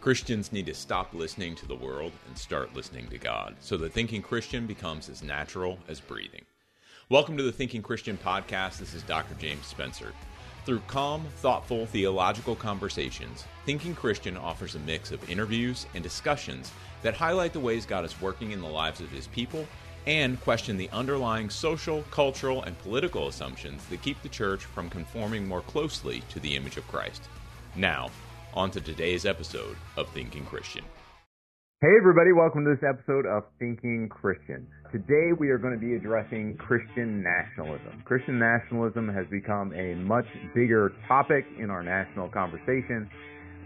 Christians need to stop listening to the world and start listening to God so that thinking Christian becomes as natural as breathing. Welcome to the Thinking Christian podcast. This is Dr. James Spencer. Through calm, thoughtful, theological conversations, Thinking Christian offers a mix of interviews and discussions that highlight the ways God is working in the lives of his people and question the underlying social, cultural, and political assumptions that keep the church from conforming more closely to the image of Christ. Now, on to today's episode of Thinking Christian. Hey, everybody, welcome to this episode of Thinking Christian. Today we are going to be addressing Christian nationalism. Christian nationalism has become a much bigger topic in our national conversation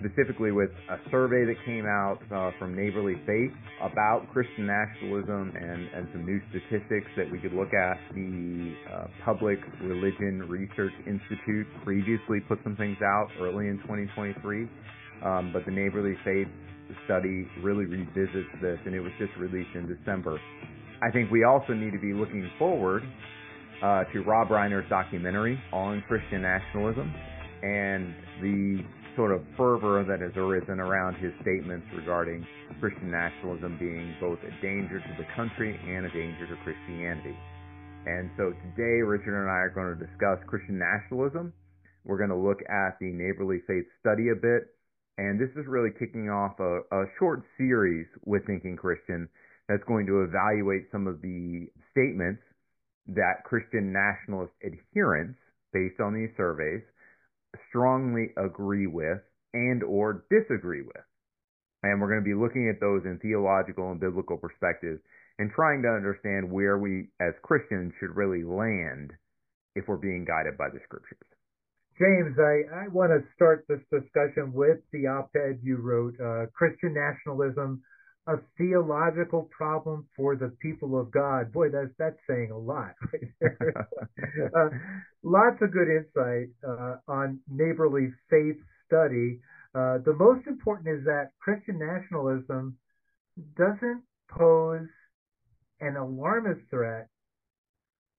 specifically with a survey that came out uh, from Neighborly Faith about Christian nationalism and, and some new statistics that we could look at. The uh, Public Religion Research Institute previously put some things out early in 2023, um, but the Neighborly Faith study really revisits this, and it was just released in December. I think we also need to be looking forward uh, to Rob Reiner's documentary on Christian nationalism and the sort of fervor that has arisen around his statements regarding Christian nationalism being both a danger to the country and a danger to Christianity. And so today, Richard and I are going to discuss Christian nationalism. We're going to look at the neighborly faith study a bit. And this is really kicking off a, a short series with Thinking Christian that's going to evaluate some of the statements that Christian nationalist adherents, based on these surveys, strongly agree with and or disagree with. And we're going to be looking at those in theological and biblical perspectives and trying to understand where we as Christians should really land if we're being guided by the scriptures. James, I, I want to start this discussion with the op-ed you wrote, uh, Christian Nationalism, a theological problem for the people of God. Boy, that's that's saying a lot right there. uh, lots of good insight uh, on neighborly faith study. Uh, the most important is that Christian nationalism doesn't pose an alarmist threat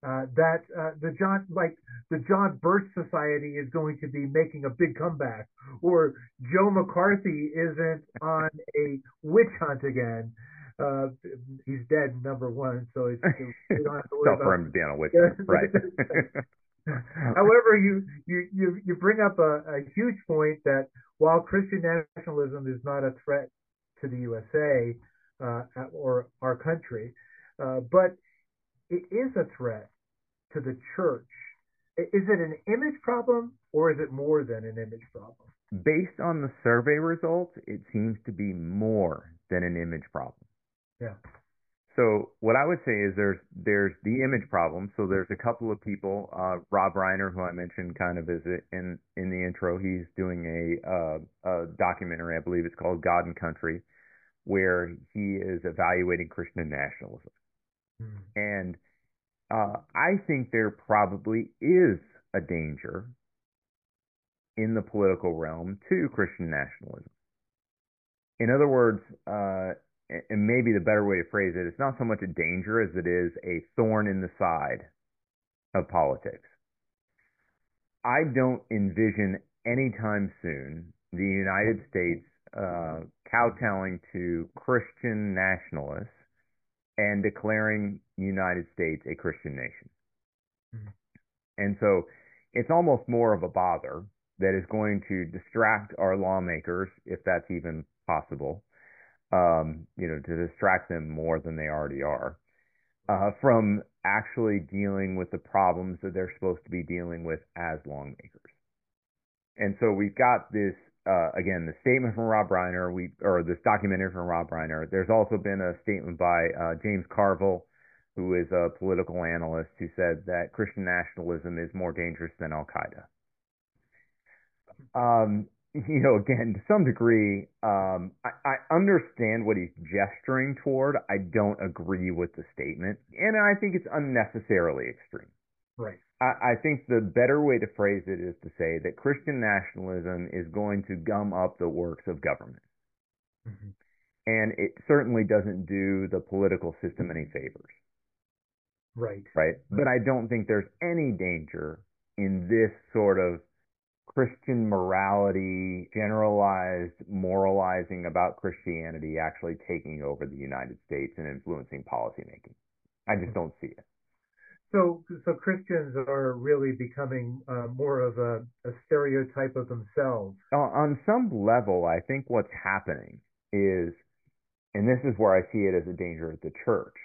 uh, that uh, the John like the John Birch Society is going to be making a big comeback, or Joe McCarthy isn't on a witch hunt again. Uh, he's dead, number one, so it's, don't have to worry for him to be on a witch hunt, right? However, you, you you you bring up a, a huge point that while Christian nationalism is not a threat to the USA uh, or our country, uh, but it is a threat to the church. Is it an image problem or is it more than an image problem? Based on the survey results, it seems to be more than an image problem. Yeah. So what I would say is there's there's the image problem. So there's a couple of people. Uh, Rob Reiner, who I mentioned kind of is in in the intro, he's doing a, uh, a documentary, I believe it's called God and Country, where he is evaluating Christian nationalism. Mm. And uh, I think there probably is a danger in the political realm to Christian nationalism. In other words, uh, and maybe the better way to phrase it, it's not so much a danger as it is a thorn in the side of politics. I don't envision anytime soon the United States uh, kowtowing to Christian nationalists and declaring United States a Christian nation. Mm-hmm. And so it's almost more of a bother that is going to distract our lawmakers, if that's even possible, um, you know, to distract them more than they already are, uh, from actually dealing with the problems that they're supposed to be dealing with as lawmakers. And so we've got this uh, again, the statement from Rob Reiner, we or this documentary from Rob Reiner. There's also been a statement by uh, James Carville, who is a political analyst, who said that Christian nationalism is more dangerous than Al Qaeda. Um, you know, again, to some degree, um, I, I understand what he's gesturing toward. I don't agree with the statement, and I think it's unnecessarily extreme. Right. I, I think the better way to phrase it is to say that Christian nationalism is going to gum up the works of government. Mm-hmm. And it certainly doesn't do the political system any favors. Right. Right. But I don't think there's any danger in this sort of Christian morality, generalized moralizing about Christianity actually taking over the United States and influencing policymaking. I just don't see it. So, so Christians are really becoming uh, more of a, a, stereotype of themselves. On some level, I think what's happening is, and this is where I see it as a danger of the church.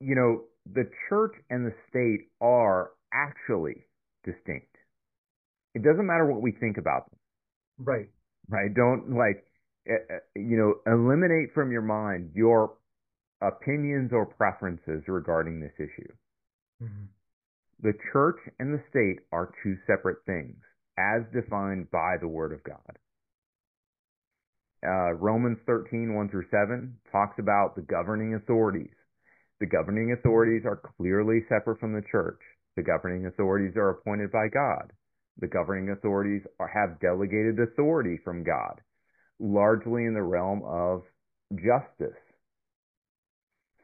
You know, the church and the state are actually distinct. It doesn't matter what we think about them. Right. Right. Don't like, you know, eliminate from your mind your opinions or preferences regarding this issue. Mm-hmm. The church and the state are two separate things, as defined by the Word of God. Uh, Romans 13, 1 through 7 talks about the governing authorities. The governing authorities are clearly separate from the church. The governing authorities are appointed by God. The governing authorities are, have delegated authority from God, largely in the realm of justice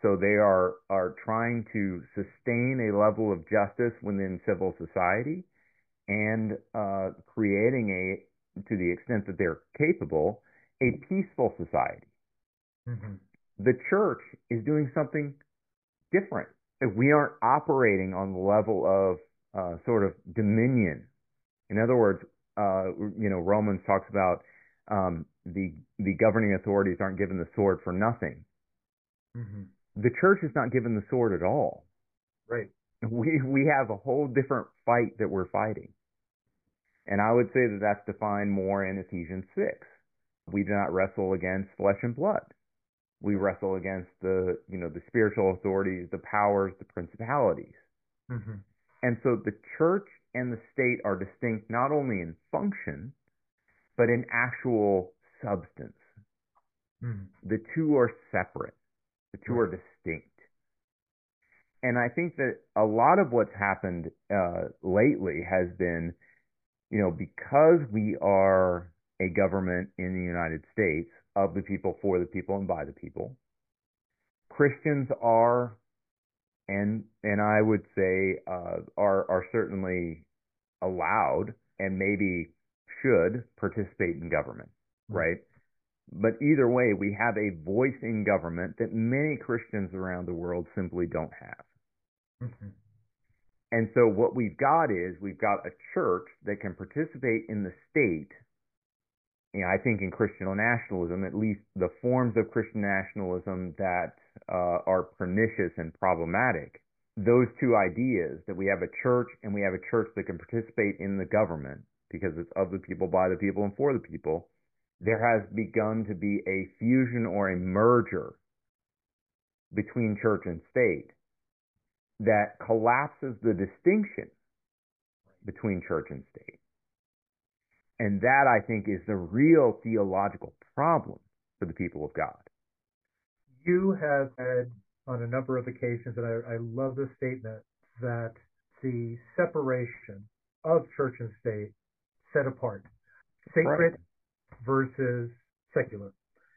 so they are, are trying to sustain a level of justice within civil society and uh, creating a, to the extent that they're capable, a peaceful society. Mm-hmm. The church is doing something different. If we aren't operating on the level of uh, sort of dominion. In other words, uh, you know, Romans talks about um, the the governing authorities aren't given the sword for nothing. Mm-hmm the church is not given the sword at all. Right. We we have a whole different fight that we're fighting. And I would say that that's defined more in Ephesians 6. We do not wrestle against flesh and blood. We wrestle against the, you know, the spiritual authorities, the powers, the principalities. Mm-hmm. And so the church and the state are distinct not only in function, but in actual substance. Mm-hmm. The two are separate. The two are distinct. And I think that a lot of what's happened uh, lately has been, you know, because we are a government in the United States of the people, for the people, and by the people, Christians are, and and I would say uh, are are certainly allowed and maybe should participate in government, mm-hmm. right? But either way, we have a voice in government that many Christians around the world simply don't have. Mm-hmm. And so what we've got is we've got a church that can participate in the state. You know, I think in Christian nationalism, at least the forms of Christian nationalism that uh, are pernicious and problematic, those two ideas that we have a church and we have a church that can participate in the government because it's of the people, by the people, and for the people, there has begun to be a fusion or a merger between church and state that collapses the distinction between church and state. And that, I think, is the real theological problem for the people of God. You have said on a number of occasions, and I, I love this statement, that the separation of church and state set apart, sacred right versus secular.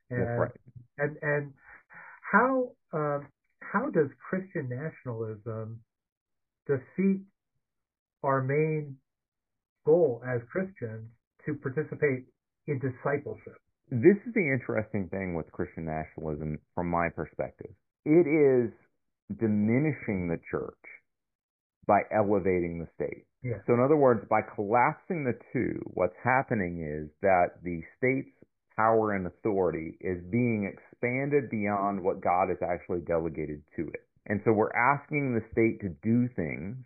And, That's right. And and how um, how does Christian nationalism defeat our main goal as Christians to participate in discipleship? This is the interesting thing with Christian nationalism from my perspective. It is diminishing the church by elevating the state. Yeah. So in other words, by collapsing the two, what's happening is that the state's power and authority is being expanded beyond what God has actually delegated to it. And so we're asking the state to do things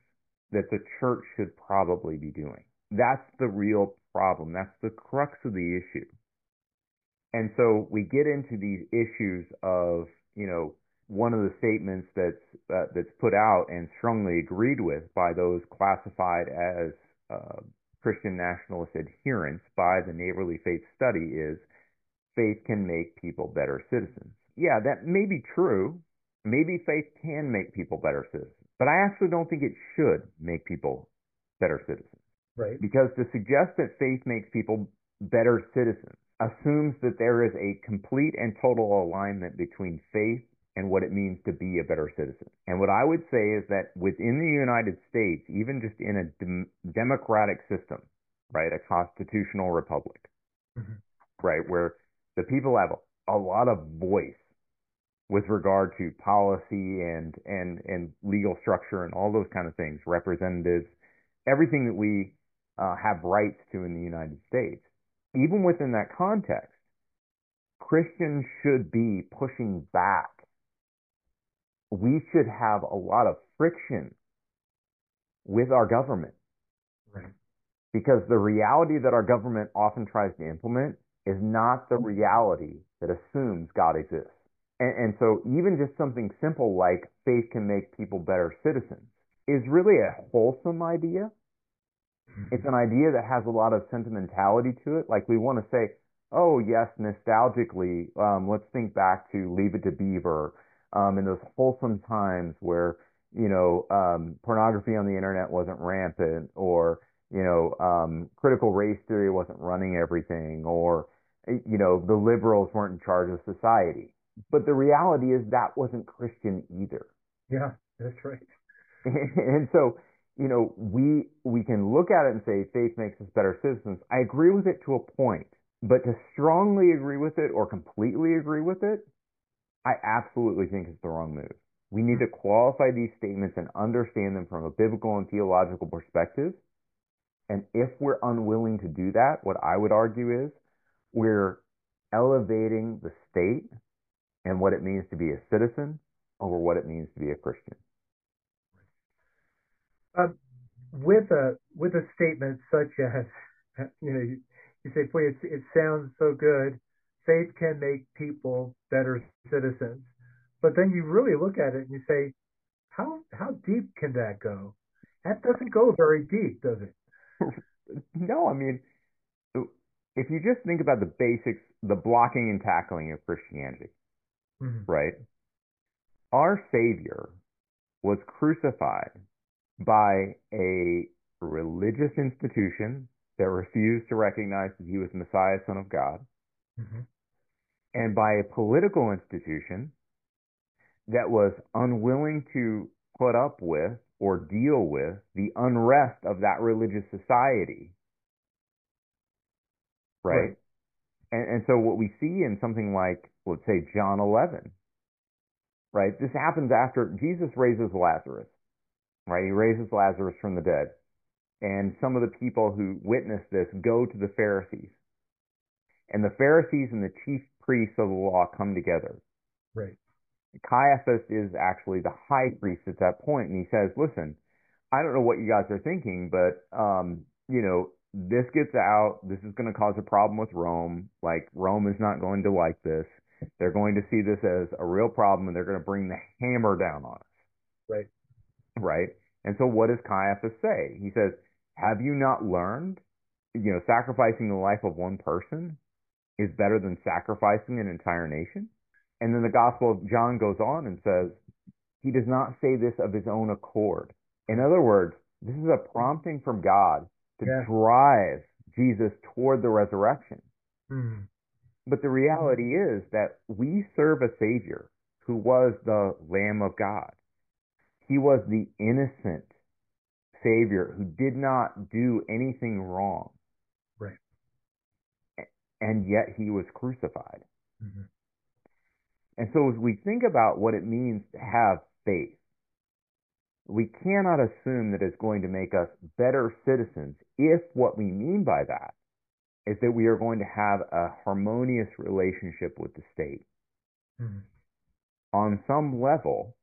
that the church should probably be doing. That's the real problem. That's the crux of the issue. And so we get into these issues of, you know, one of the statements that's uh, that's put out and strongly agreed with by those classified as uh, Christian nationalist adherents by the Neighborly Faith Study is faith can make people better citizens. Yeah, that may be true. Maybe faith can make people better citizens, but I actually don't think it should make people better citizens. Right. Because to suggest that faith makes people better citizens assumes that there is a complete and total alignment between faith and what it means to be a better citizen. And what I would say is that within the United States, even just in a dem- democratic system, right? A constitutional republic, mm-hmm. right? Where the people have a lot of voice with regard to policy and and and legal structure and all those kind of things, representatives, everything that we uh, have rights to in the United States. Even within that context, Christians should be pushing back. We should have a lot of friction with our government. Right. Because the reality that our government often tries to implement is not the reality that assumes God exists. And, and so even just something simple like faith can make people better citizens is really a wholesome idea. Mm-hmm. It's an idea that has a lot of sentimentality to it. Like we want to say, oh yes, nostalgically, um, let's think back to Leave It to Beaver, um, in those wholesome times where you know um, pornography on the internet wasn't rampant, or you know um, critical race theory wasn't running everything, or you know the liberals weren't in charge of society. But the reality is that wasn't Christian either. Yeah, that's right. and so, you know, we we can look at it and say faith makes us better citizens. I agree with it to a point, but to strongly agree with it or completely agree with it, I absolutely think it's the wrong move. We need to qualify these statements and understand them from a biblical and theological perspective. And if we're unwilling to do that, what I would argue is we're elevating the state and what it means to be a citizen over what it means to be a Christian. Um, with a with a statement such as you know you, you say, boy, it, it sounds so good. Faith can make people better citizens, but then you really look at it and you say, how how deep can that go? That doesn't go very deep, does it? no, I mean, if you just think about the basics, the blocking and tackling of Christianity, mm-hmm. right? Our Savior was crucified by a religious institution that refused to recognize that he was Messiah, Son of God, mm-hmm. And by a political institution that was unwilling to put up with or deal with the unrest of that religious society. Right? right. And, and so what we see in something like, let's say, John 11, right? This happens after Jesus raises Lazarus, right? He raises Lazarus from the dead. And some of the people who witness this go to the Pharisees. And the Pharisees and the chief priests of the law come together. Right. Caiaphas is actually the high priest at that point, and he says, "Listen, I don't know what you guys are thinking, but um, you know, this gets out, this is going to cause a problem with Rome. Like Rome is not going to like this. They're going to see this as a real problem, and they're going to bring the hammer down on us." Right. Right. And so, what does Caiaphas say? He says, "Have you not learned? You know, sacrificing the life of one person is better than sacrificing an entire nation." And then the Gospel of John goes on and says, he does not say this of his own accord. In other words, this is a prompting from God to yeah. drive Jesus toward the resurrection. Mm. But the reality is that we serve a Savior who was the Lamb of God. He was the innocent Savior who did not do anything wrong. And yet he was crucified. Mm-hmm. And so as we think about what it means to have faith, we cannot assume that it's going to make us better citizens if what we mean by that is that we are going to have a harmonious relationship with the state. Mm-hmm. On some level,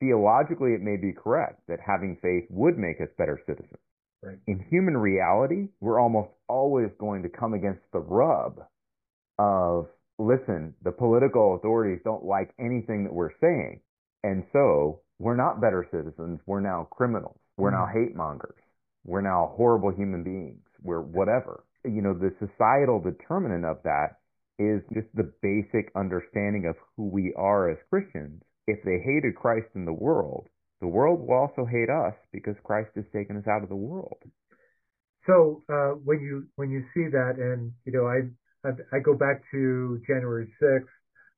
theologically it may be correct that having faith would make us better citizens. Right. In human reality, we're almost always going to come against the rub of listen, the political authorities don't like anything that we're saying. And so we're not better citizens. We're now criminals. We're now mm-hmm. hate mongers. We're now horrible human beings. We're whatever. You know, the societal determinant of that is just the basic understanding of who we are as Christians. If they hated Christ in the world, the world will also hate us because Christ has taken us out of the world. So uh, when you when you see that, and you know, I I, go back to January 6th,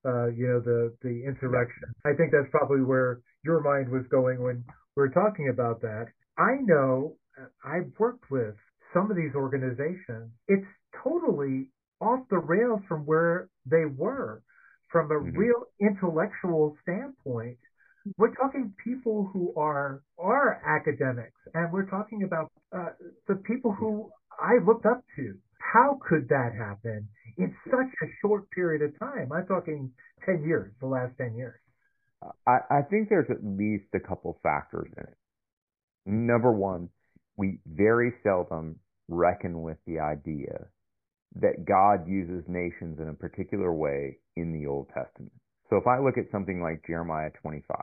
uh, you know, the, the insurrection. I think that's probably where your mind was going when we were talking about that. I know uh, I've worked with some of these organizations, it's totally off the rails from where they were. From a mm-hmm. real intellectual standpoint, we're talking people who are are academics, and we're talking about uh, the people who I looked up to. How could that happen in such a short period of time? I'm talking ten years, the last ten years. I, I think there's at least a couple factors in it. Number one, we very seldom reckon with the idea that God uses nations in a particular way in the Old Testament. So if I look at something like Jeremiah 25,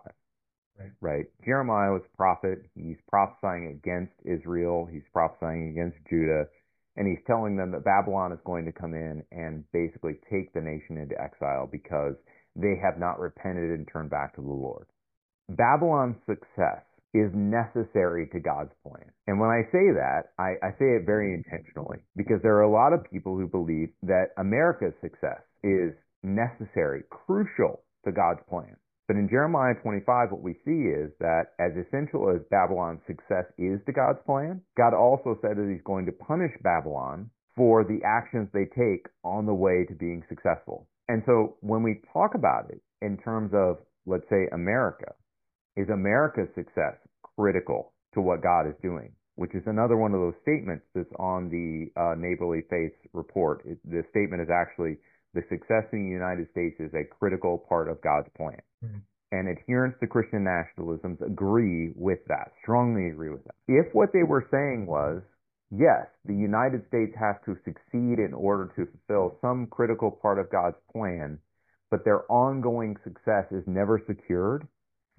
right, right Jeremiah was a prophet. He's prophesying against Israel. He's prophesying against Judah. And he's telling them that Babylon is going to come in and basically take the nation into exile because they have not repented and turned back to the Lord. Babylon's success is necessary to God's plan. And when I say that, I, I, say it very intentionally because there are a lot of people who believe that America's success is necessary, crucial to God's plan. But in Jeremiah 25, what we see is that as essential as Babylon's success is to God's plan, God also said that he's going to punish Babylon for the actions they take on the way to being successful. And so when we talk about it in terms of, let's say, America, is America's success critical to what God is doing? Which is another one of those statements that's on the uh, Neighborly Faith report. It, the statement is actually the success in the United States is a critical part of God's plan. Mm-hmm. And adherents to Christian nationalisms agree with that, strongly agree with that. If what they were saying was, yes, the United States has to succeed in order to fulfill some critical part of God's plan, but their ongoing success is never secured,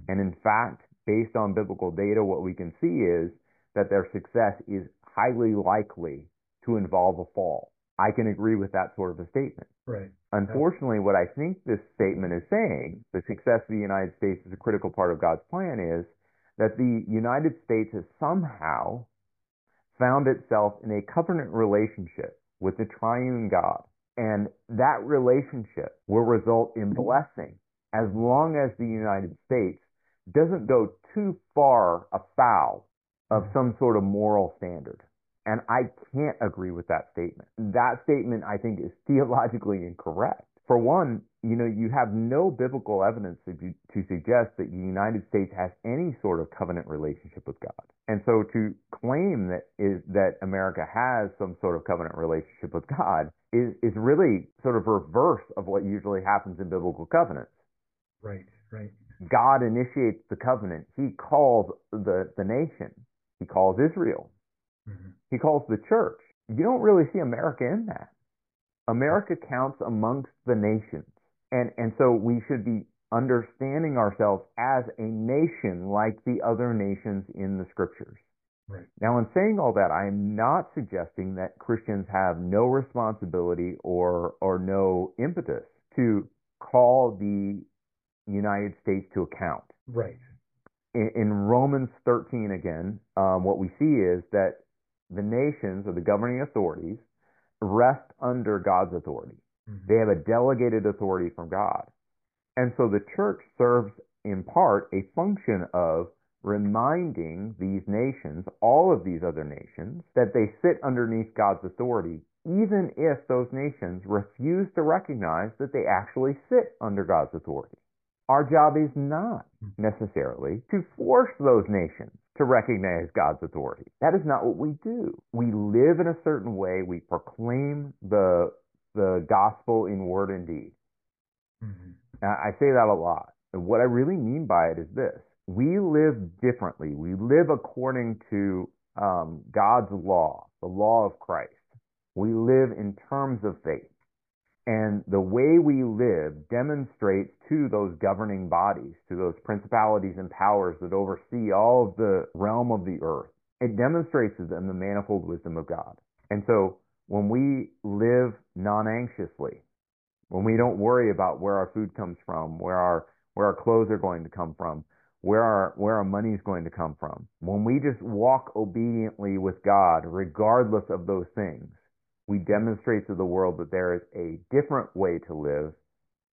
and in fact, based on biblical data, what we can see is that their success is highly likely to involve a fall. I can agree with that sort of a statement. Right. Unfortunately, what I think this statement is saying, the success of the United States is a critical part of God's plan, is that the United States has somehow found itself in a covenant relationship with the triune God. And that relationship will result in blessing as long as the United States doesn't go too far afoul of mm-hmm. some sort of moral standard. And I can't agree with that statement. That statement, I think, is theologically incorrect. For one, you know, you have no biblical evidence to, to suggest that the United States has any sort of covenant relationship with God. And so to claim that is that America has some sort of covenant relationship with God is, is really sort of reverse of what usually happens in biblical covenants. Right, right. God initiates the covenant. He calls the, the nation. He calls Israel. Mm-hmm. He calls the church. You don't really see America in that. America counts amongst the nations. And, and so we should be understanding ourselves as a nation like the other nations in the scriptures. Right. Now, in saying all that, I am not suggesting that Christians have no responsibility or, or no impetus to call the United States to account. Right. In, in Romans 13, again, um, what we see is that the nations or the governing authorities rest under God's authority. Mm-hmm. They have a delegated authority from God. And so the church serves in part a function of reminding these nations, all of these other nations, that they sit underneath God's authority, even if those nations refuse to recognize that they actually sit under God's authority. Our job is not necessarily to force those nations to recognize God's authority. That is not what we do. We live in a certain way. We proclaim the the gospel in word and deed. Mm-hmm. I say that a lot. And what I really mean by it is this: we live differently. We live according to um, God's law, the law of Christ. We live in terms of faith. And the way we live demonstrates to those governing bodies, to those principalities and powers that oversee all of the realm of the earth, it demonstrates to them the manifold wisdom of God. And so when we live non anxiously, when we don't worry about where our food comes from, where our where our clothes are going to come from, where our where our money is going to come from. When we just walk obediently with God regardless of those things, we demonstrate to the world that there is a different way to live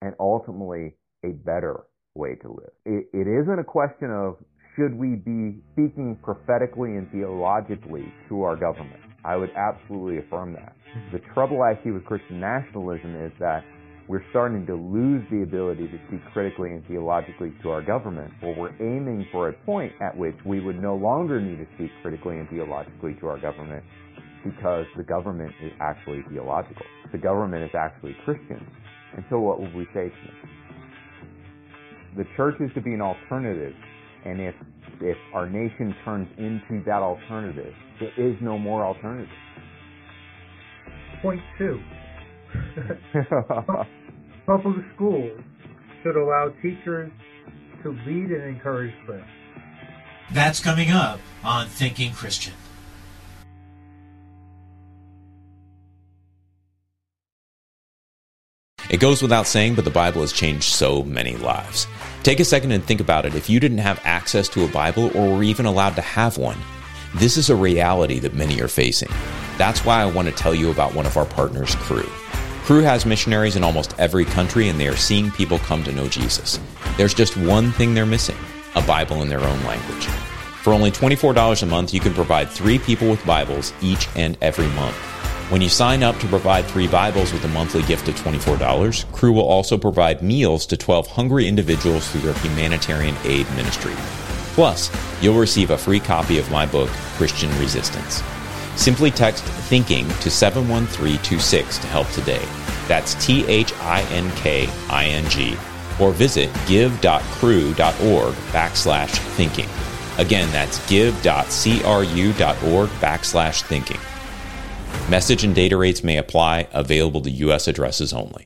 and ultimately a better way to live. It, it isn't a question of should we be speaking prophetically and theologically to our government? I would absolutely affirm that. The trouble I see with Christian nationalism is that we're starting to lose the ability to speak critically and theologically to our government, or we're aiming for a point at which we would no longer need to speak critically and theologically to our government because the government is actually theological. The government is actually Christian. And so what would we say to them? The church is to be an alternative, and if if our nation turns into that alternative, there is no more alternative. Point two. Public schools should allow teachers to lead and encourage prayer. That's coming up on Thinking Christian. It goes without saying, but the Bible has changed so many lives. Take a second and think about it. If you didn't have access to a Bible or were even allowed to have one, this is a reality that many are facing. That's why I want to tell you about one of our partners, Cru. Cru has missionaries in almost every country, and they are seeing people come to know Jesus. There's just one thing they're missing a Bible in their own language. For only $24 a month, you can provide three people with Bibles each and every month. When you sign up to provide three Bibles with a monthly gift of $24, Cru will also provide meals to 12 hungry individuals through their humanitarian aid ministry. Plus, you'll receive a free copy of my book, Christian Resistance. Simply text THINKING to 71326 to help today. That's T H I N K I N G. Or visit give.cru.org backslash thinking. Again, that's give.cru.org backslash thinking. Message and data rates may apply, available to U.S. addresses only.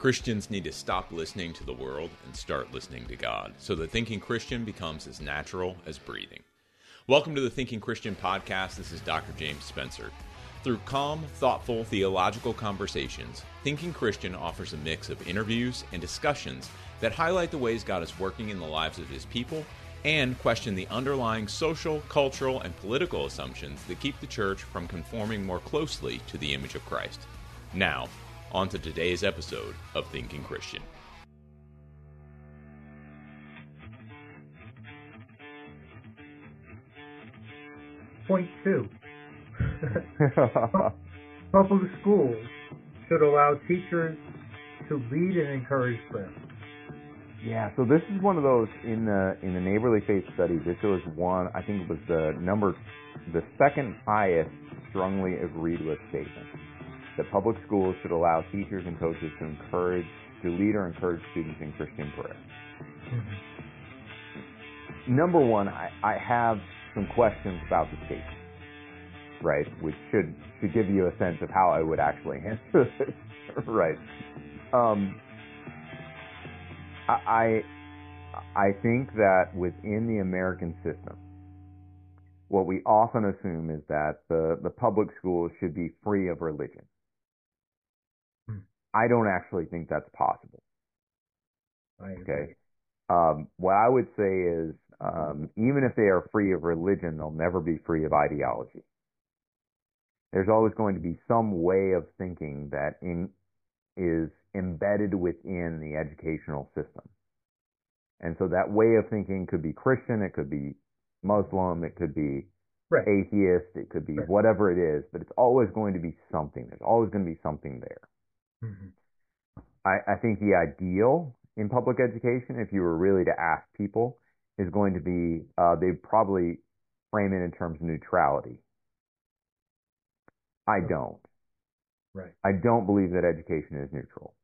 Christians need to stop listening to the world and start listening to God so that thinking Christian becomes as natural as breathing. Welcome to the Thinking Christian podcast. This is Dr. James Spencer. Through calm, thoughtful, theological conversations, Thinking Christian offers a mix of interviews and discussions that highlight the ways God is working in the lives of his people and question the underlying social, cultural, and political assumptions that keep the church from conforming more closely to the image of Christ. Now, on to today's episode of Thinking Christian. Point two. Public schools should allow teachers to lead and encourage prayer. Yeah, so this is one of those in the in the neighborly faith study. This was one. I think it was the number, the second highest strongly agreed with statement that public schools should allow teachers and coaches to encourage, to lead or encourage students in Christian prayer. Mm-hmm. Number one, I, I have some questions about the statement, right? Which should should give you a sense of how I would actually answer this, right? Um, I I think that within the American system, what we often assume is that the, the public schools should be free of religion. I don't actually think that's possible. okay. Um, what I would say is, um, even if they are free of religion, they'll never be free of ideology. There's always going to be some way of thinking that in, is embedded within the educational system. And so that way of thinking could be Christian, it could be Muslim, it could be right. atheist, it could be right. whatever it is, but it's always going to be something. There's always going to be something there. Mm-hmm. I, I think the ideal in public education, if you were really to ask people, is going to be uh, they'd probably frame it in terms of neutrality. I don't. Right. I don't believe that education is neutral.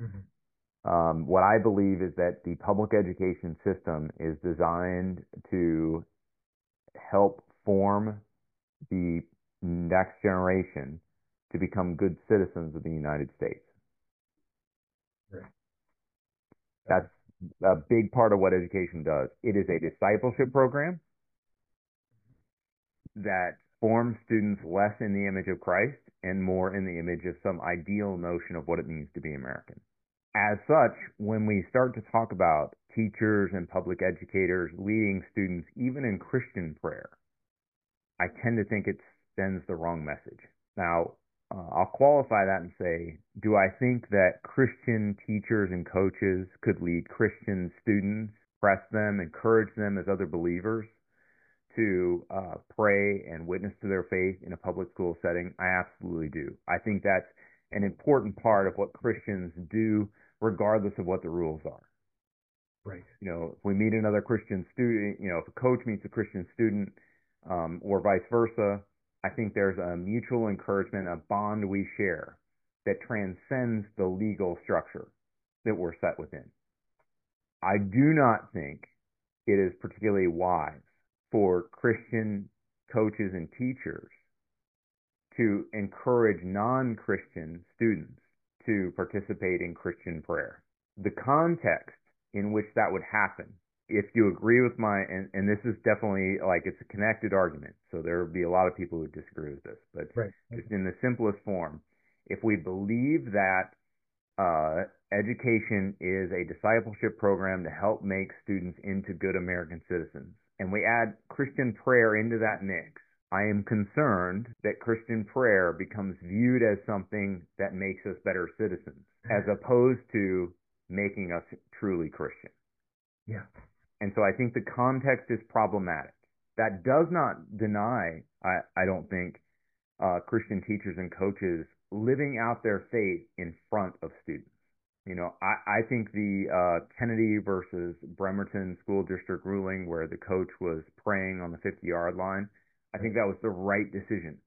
Mm-hmm. Um, what I believe is that the public education system is designed to help form the next generation to become good citizens of the United States. Right. That's a big part of what education does. It is a discipleship program that forms students less in the image of Christ and more in the image of some ideal notion of what it means to be American. As such, when we start to talk about teachers and public educators leading students, even in Christian prayer, I tend to think it sends the wrong message. Now, uh, I'll qualify that and say, do I think that Christian teachers and coaches could lead Christian students, press them, encourage them as other believers to uh, pray and witness to their faith in a public school setting? I absolutely do. I think that's an important part of what Christians do, regardless of what the rules are. Right. You know, if we meet another Christian student, you know, if a coach meets a Christian student, um, or vice versa, I think there's a mutual encouragement, a bond we share that transcends the legal structure that we're set within. I do not think it is particularly wise for Christian coaches and teachers to encourage non-Christian students to participate in Christian prayer. The context in which that would happen if you agree with my and, and this is definitely like it's a connected argument so there will be a lot of people who disagree with this but right. just in the simplest form if we believe that uh, education is a discipleship program to help make students into good american citizens and we add christian prayer into that mix i am concerned that christian prayer becomes viewed as something that makes us better citizens as opposed to making us truly christian. Yeah and so I think the context is problematic. That does not deny, I, I don't think, uh, Christian teachers and coaches living out their faith in front of students. You know, I, I think the uh, Kennedy versus Bremerton school district ruling where the coach was praying on the 50 yard line, I think that was the right decision.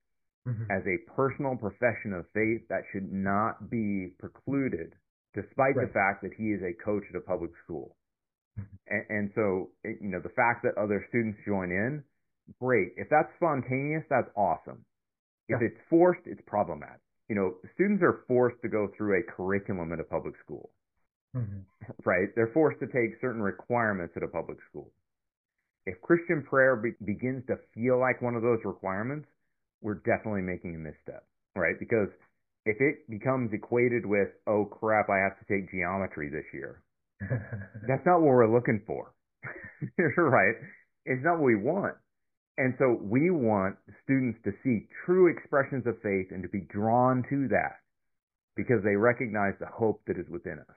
Mm-hmm. As a personal profession of faith, that should not be precluded, despite right. the fact that he is a coach at a public school. And, and so, you know, the fact that other students join in, great. If that's spontaneous, that's awesome. If Yeah. it's forced, it's problematic. You know, students are forced to go through a curriculum at a public school, Mhm. right? They're forced to take certain requirements at a public school. If Christian prayer be- begins to feel like one of those requirements, we're definitely making a misstep, right? Because if it becomes equated with, oh crap, I have to take geometry this year, that's not what we're looking for. You're right. It's not what we want. And so we want students to see true expressions of faith and to be drawn to that because they recognize the hope that is within us.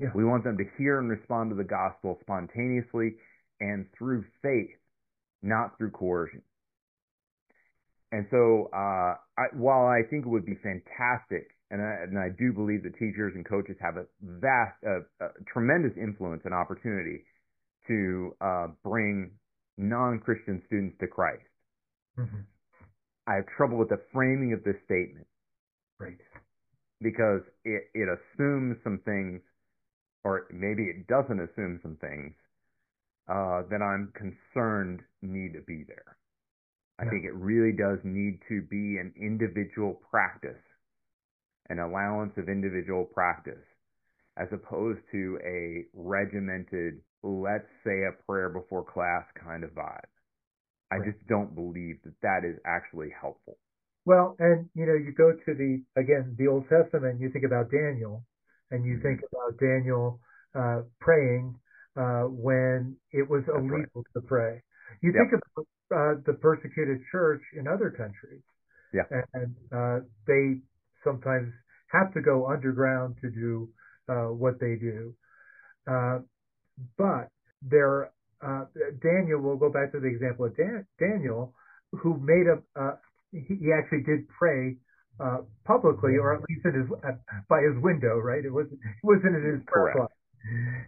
Yeah. We want them to hear and respond to the gospel spontaneously and through faith, not through coercion. And so, uh, I, while I think it would be fantastic, and I, and I do believe that teachers and coaches have a vast, uh, uh, tremendous influence and opportunity to uh, bring non-Christian students to Christ, Mhm. I have trouble with the framing of this statement Right. because it, it assumes some things, or maybe it doesn't assume some things uh, that I'm concerned need to be there. I Yeah. think it really does need to be an individual practice, an allowance of individual practice, as opposed to a regimented, let's say a prayer before class kind of vibe. I Right. just don't believe that that is actually helpful. Well, and you know, you go to the again the Old Testament, you think about Daniel, and you think about Daniel uh, praying uh, when it was That's illegal to pray. You Yep. think about uh, the persecuted church in other countries, Yeah. and uh, they sometimes have to go underground to do uh, what they do. Uh, but there, uh, Daniel. We'll go back to the example of Dan, Daniel, who made a. Uh, he, he actually did pray uh, publicly, or at least in his uh, by his window. Right? It wasn't. It wasn't in his prayer closet.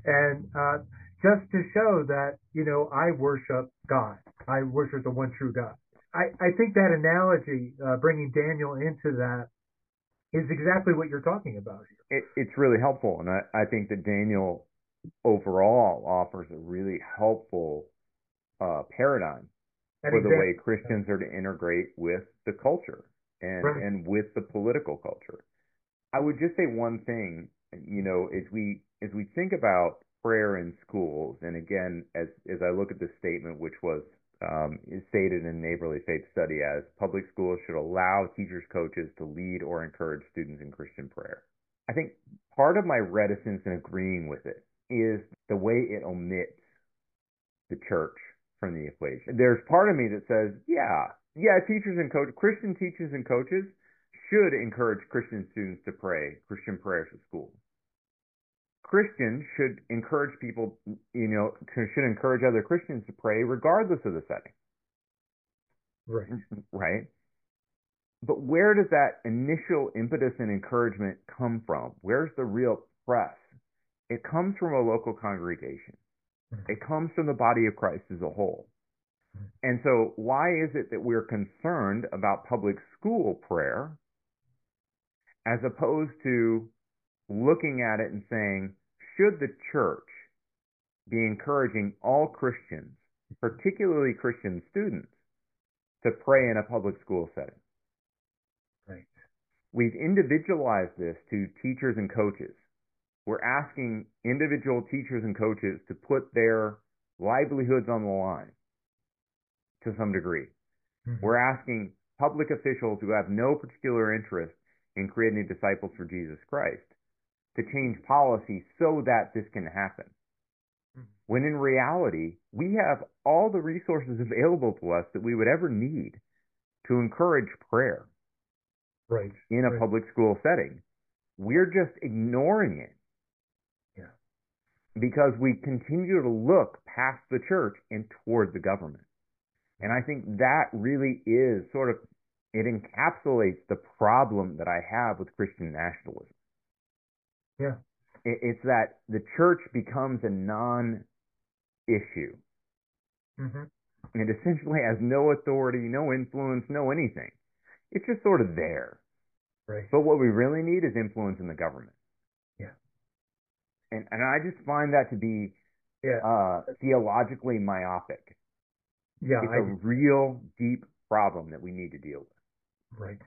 And uh, just to show that you know I worship God. I worship the one true God. I, I think that analogy, uh, bringing Daniel into that, is exactly what you're talking about here. it, it's really helpful, and I, I think that Daniel overall offers a really helpful uh, paradigm An for the way Christians are to integrate with the culture and Right. and with the political culture. I would just say one thing, you know, as we as we think about prayer in schools, and again, as as I look at this statement, which was um, is stated in Neighborly Faith Study as public schools should allow teachers, coaches to lead or encourage students in Christian prayer. I think part of my reticence in agreeing with it is the way it omits the church from the equation. There's part of me that says, yeah, yeah, teachers and coaches, Christian teachers and coaches should encourage Christian students to pray Christian prayers at school. Christians should encourage people, you know, to, should encourage other Christians to pray regardless of the setting, Right. Mm, mm, right? But where does that initial impetus and encouragement come from? Where's the real press? It comes from a local congregation. Mhm. It comes from the body of Christ as a whole. Mm-hmm. And so, why is it that we're concerned about public school prayer as opposed to looking at it and saying, should the church be encouraging all Christians, particularly Christian students, to pray in a public school setting? Right. We've individualized this to teachers and coaches. We're asking individual teachers and coaches to put their livelihoods on the line to some degree. Mhm. We're asking public officials who have no particular interest in creating disciples for Jesus Christ to change policy so that this can happen. Mhm. When in reality, we have all the resources available to us that we would ever need to encourage prayer Right. in a Right. public school setting. We're just ignoring it. Yeah. Because we continue to look past the church and toward the government. And I think that really is sort of, it encapsulates the problem that I have with Christian nationalism. Yeah. It, it's that the church becomes a non issue. hmm It essentially has no authority, no influence, no anything. It's just sort of there. Right. But what we really need is influence in the government. Yeah. And and I just find that to be Yeah. uh, theologically myopic. yeah. it's I, a real deep problem that we need to deal with. Right.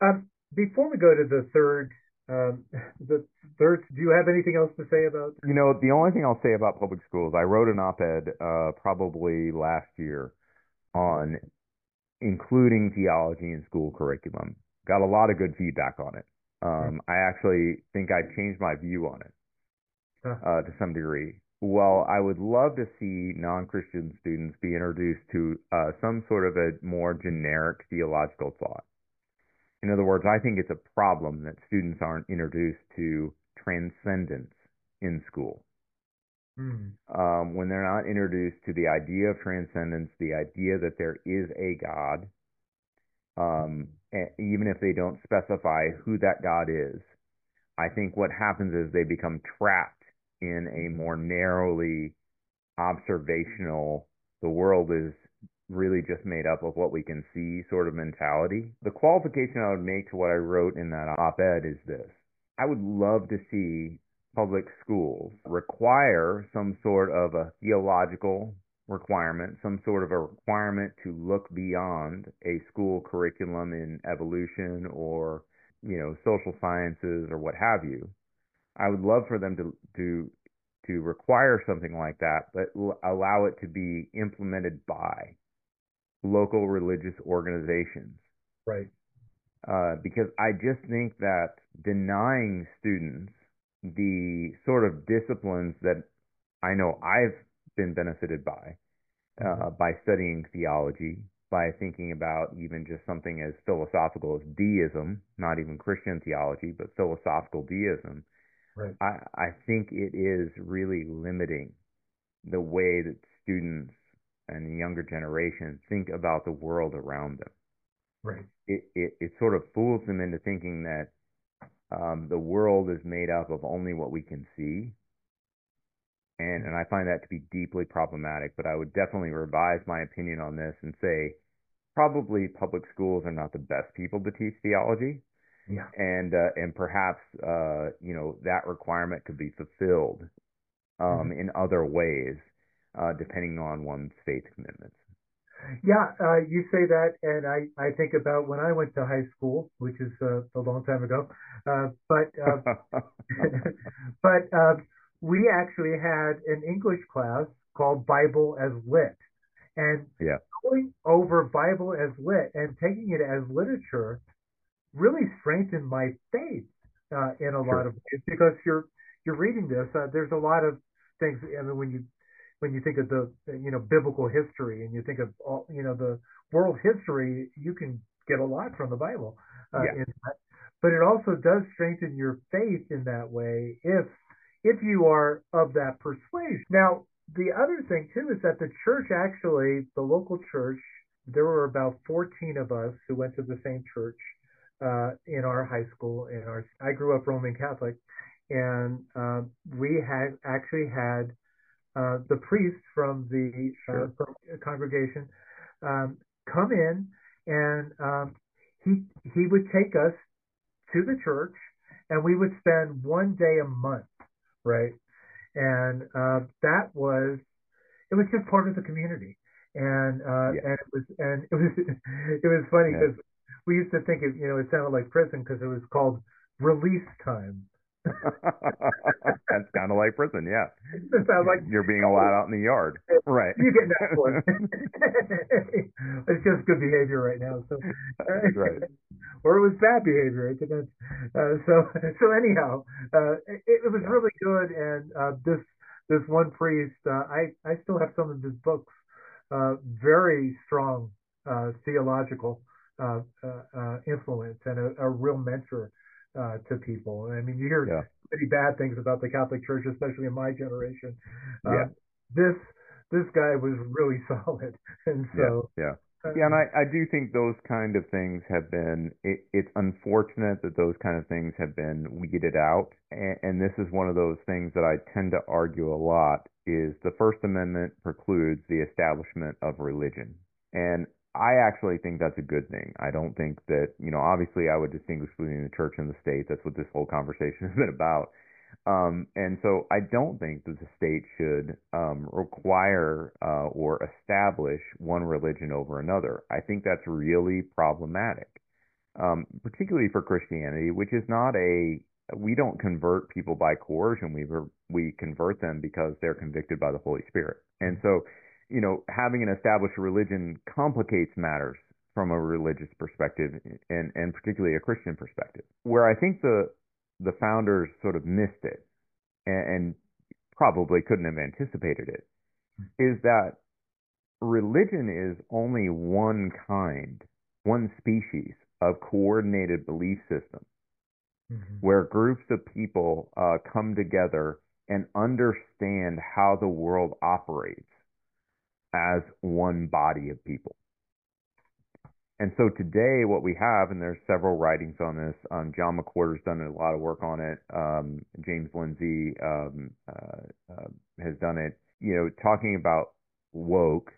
Um, before we go to the third, um, the third, do you have anything else to say about? You know, the only thing I'll say about public schools, I wrote an op-ed uh, probably last year on including theology in school curriculum. Got a lot of good feedback on it. Um, I actually think I changed my view on it uh, to some degree. Well, I would love to see non-Christian students be introduced to uh, some sort of a more generic theological thought. In other words, I think it's a problem that students aren't introduced to transcendence in school. Hmm. Um, when they're not introduced to the idea of transcendence, the idea that there is a God, um, even if they don't specify who that God is, I think what happens is they become trapped in a more narrowly observational, the world is really just made up of what we can see sort of mentality. The qualification I would make to what I wrote in that op ed is this I would love to see public schools require some sort of a theological requirement, some sort of a requirement to look beyond a school curriculum in evolution or, you know, social sciences or what have you. I would love for them to to to require something like that, but allow it to be implemented by local religious organizations Right. uh, because I just think that denying students the sort of disciplines that I know I've been benefited by uh, by studying theology, by thinking about even just something as philosophical as deism, not even Christian theology, but philosophical deism. Right. I, I think it is really limiting the way that students and the younger generation think about the world around them Right. it, it, it sort of fools them into thinking that um, the world is made up of only what we can see. And, and I find that to be deeply problematic, but I would definitely revise my opinion on this and say probably public schools are not the best people to teach theology. Yeah. And, uh, and perhaps, uh, you know, that requirement could be fulfilled um, in other ways, uh, depending on one's faith commitments. Yeah, uh, you say that, and I, I think about when I went to high school, which is uh, a long time ago. Uh, but uh, but uh, we actually had an English class called Bible as Lit, and yeah. going over Bible as lit and taking it as literature really strengthened my faith uh, in a sure. lot of ways because you're you're reading this. Uh, there's a lot of things. I mean, when you when you think of the you know biblical history and you think of all you know the world history, you can get a lot from the Bible. Uh, yeah. But it also does strengthen your faith in that way if if you are of that persuasion. Now, the other thing too is that the church actually, the local church, there were about 14 of us who went to the same church uh, in our high school. In our, I grew up Roman Catholic, and uh, we had actually had uh, the priest from the uh, sure. congregation um, come in, and um, he he would take us to the church, and we would spend one day a month, right? and uh, that was it was just part of the community, and uh, yeah. and it was and it was it was funny because yeah. we used to think it you know it sounded like prison because it was called release time. That's kind of like prison, yeah. It sounds like you're being allowed out in the yard, right? You get that one. it's just good behavior right now. So, right or it was bad behavior. It depends. Uh, so so anyhow, uh, it, it was really good. And uh, this this one priest, uh, I I still have some of his books. Uh, very strong uh, theological uh, uh, uh, influence and a, a real mentor uh, to people. I mean, you hear yeah. many bad things about the Catholic Church, especially in my generation. Uh, yeah. This this guy was really solid, and so yeah. yeah. Yeah, and I, I do think those kind of things have been. It, it's unfortunate that those kind of things have been weeded out, and, and this is one of those things that I tend to argue a lot. Is the First Amendment precludes the establishment of religion, and I actually think that's a good thing. I don't think that you know. Obviously, I would distinguish between the church and the state. That's what this whole conversation has been about. Um, and so I don't think that the state should um, require uh, or establish one religion over another. I think that's really problematic, um, particularly for Christianity, which is not a we don't convert people by coercion. We we convert them because they're convicted by the Holy Spirit. And so, you know, having an established religion complicates matters from a religious perspective and and particularly a Christian perspective. Where I think the the founders sort of missed it and, and probably couldn't have anticipated it is that religion is only one kind, one species of coordinated belief system mm-hmm. where groups of people uh, come together and understand how the world operates as one body of people. And so today, what we have, and there's several writings on this. Um, John McWhorter's done a lot of work on it. Um, James Lindsay um, uh, uh, has done it. You know, talking about woke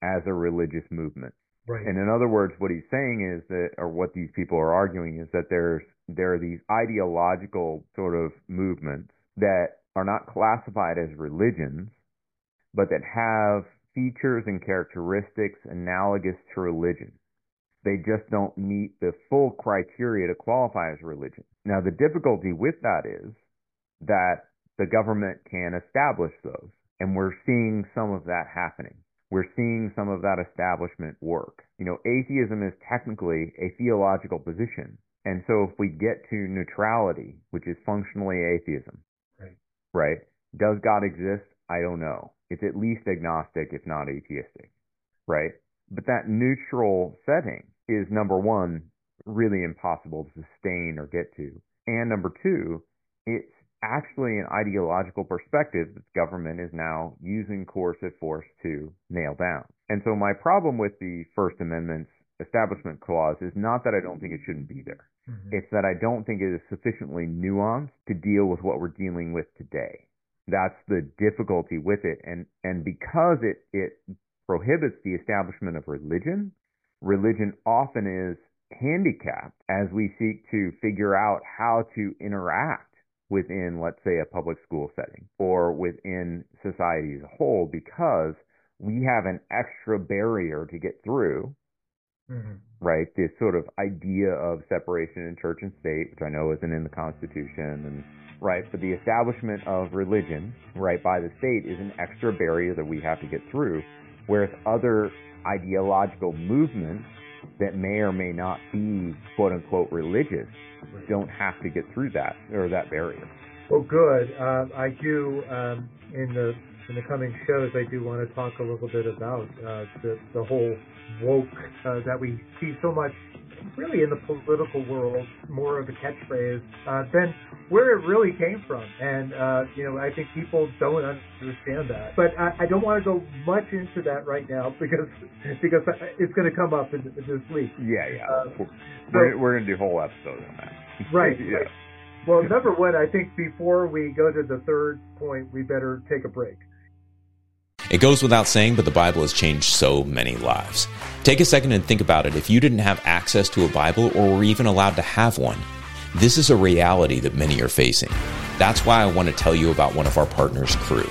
as a religious movement. Right. And in other words, what he's saying is that, or what these people are arguing is that there's there are these ideological sort of movements that are not classified as religions, but that have features and characteristics analogous to religion. They just don't meet the full criteria to qualify as religion. Now, the difficulty with that is that the government can establish those. And we're seeing some of that happening. We're seeing some of that establishment work. You know, atheism is technically a theological position. And so if we get to neutrality, which is functionally atheism, right? right? Does God exist? I don't know. It's at least agnostic, if not atheistic, right? But that neutral setting is number one, really impossible to sustain or get to. And number two, it's actually an ideological perspective that the government is now using coercive force to nail down. And so my problem with the First Amendment's establishment clause is not that I don't think it shouldn't be there. Mm-hmm. It's that I don't think it is sufficiently nuanced to deal with what we're dealing with today. That's the difficulty with it. And and because it it prohibits the establishment of religion, religion often is handicapped as we seek to figure out how to interact within, let's say, a public school setting or within society as a whole because we have an extra barrier to get through, mm-hmm. right? This sort of idea of separation in church and state, which I know isn't in the Constitution, and right, but the establishment of religion, right, by the state is an extra barrier that we have to get through, whereas other ideological movements that may or may not be quote unquote religious don't have to get through that or that barrier. Well, good. Uh, I do um, in the in the coming shows. I do want to talk a little bit about uh, the the whole woke uh, that we see so much really in the political world, more of a catchphrase uh, than where it really came from. And, uh, you know, I think people don't understand that. But I, I don't want to go much into that right now because because it's going to come up in, in this week. Yeah, yeah. Uh, we're, so, we're going to do a whole episode on that. Right. yeah. Right. Well, number one, I think before we go to the third point, we better take a break. It goes without saying, but the Bible has changed so many lives. Take a second and think about it. If you didn't have access to a Bible or were even allowed to have one, this is a reality that many are facing. That's why I want to tell you about one of our partners, Cru.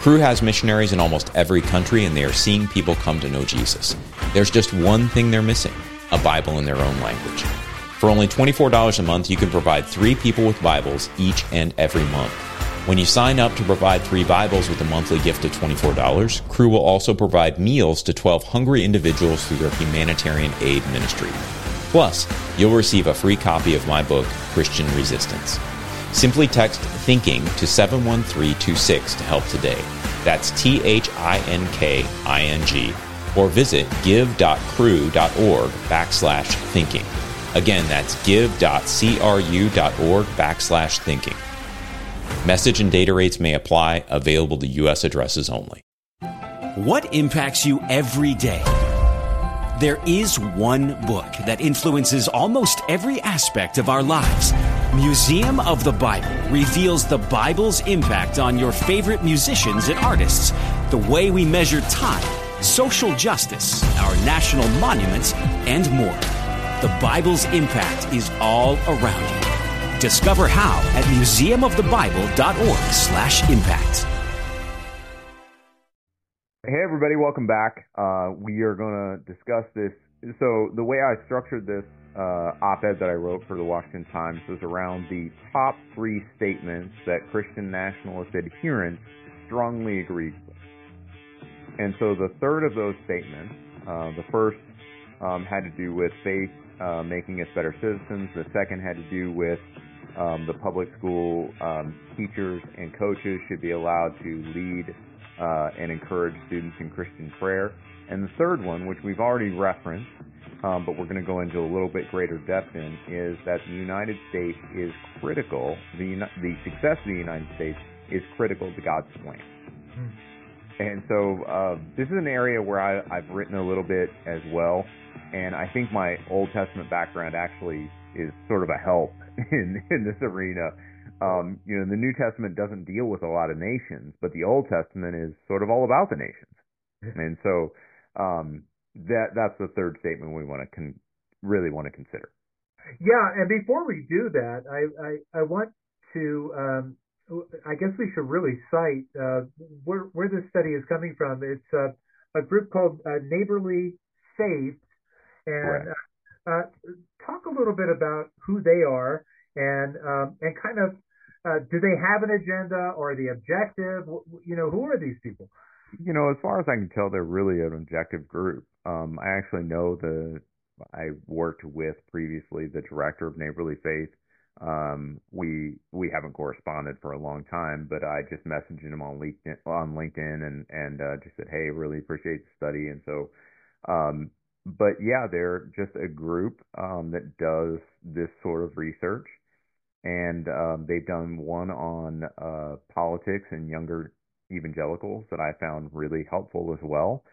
Cru has missionaries in almost every country, and they are seeing people come to know Jesus. There's just one thing they're missing a Bible in their own language. For only $24 a month, you can provide three people with Bibles each and every month. When you sign up to provide three Bibles with a monthly gift of $24, Cru will also provide meals to 12 hungry individuals through their humanitarian aid ministry. Plus, you'll receive a free copy of my book, Christian Resistance. Simply text THINKING to 71326 to help today. That's T H I N K I N G. Or visit give.cru.org backslash thinking. Again, that's give.cru.org backslash thinking. Message and data rates may apply, available to U.S. addresses only. What impacts you every day? There is one book that influences almost every aspect of our lives. Museum of the Bible reveals the Bible's impact on your favorite musicians and artists, the way we measure time, social justice, our national monuments, and more. The Bible's impact is all around you. Discover how at museumofthebible.org slash impact. Hey everybody, welcome back. Uh, we are going to discuss this. So the way I structured this uh, op-ed that I wrote for the Washington Times was around the top three statements that Christian nationalist adherents strongly agreed with. And so the third of those statements, uh, the first um, had to do with faith uh, making us better citizens. The second had to do with um, the public school um, teachers and coaches should be allowed to lead uh, and encourage students in Christian prayer. And the third one, which we've already referenced, um, but we're going to go into a little bit greater depth in, is that the United States is critical. The the success of the United States is critical to God's plan. Hmm. And so uh, this is an area where I, I've written a little bit as well, and I think my Old Testament background actually is sort of a help in in this arena. Um, you know, the New Testament doesn't deal with a lot of nations, but the Old Testament is sort of all about the nations. And so um, that that's the third statement we want to con- really want to consider. Yeah, and before we do that, I I, I want to um, I guess we should really cite uh, where where this study is coming from. It's uh, a group called uh, Neighborly Faith, and uh, talk a little bit about who they are and um, and kind of uh, do they have an agenda or the objective? You know, who are these people? You know, as far as I can tell, they're really an objective group. Um, I actually know the I worked with previously the director of Neighborly Faith. Um, we we haven't corresponded for a long time, but I just messaged him on LinkedIn on LinkedIn and and uh, just said, hey, really appreciate the study. And so um, but yeah, they're just a group um, that does this sort of research, and um, they've done one on uh, politics and younger evangelicals that I found really helpful as well.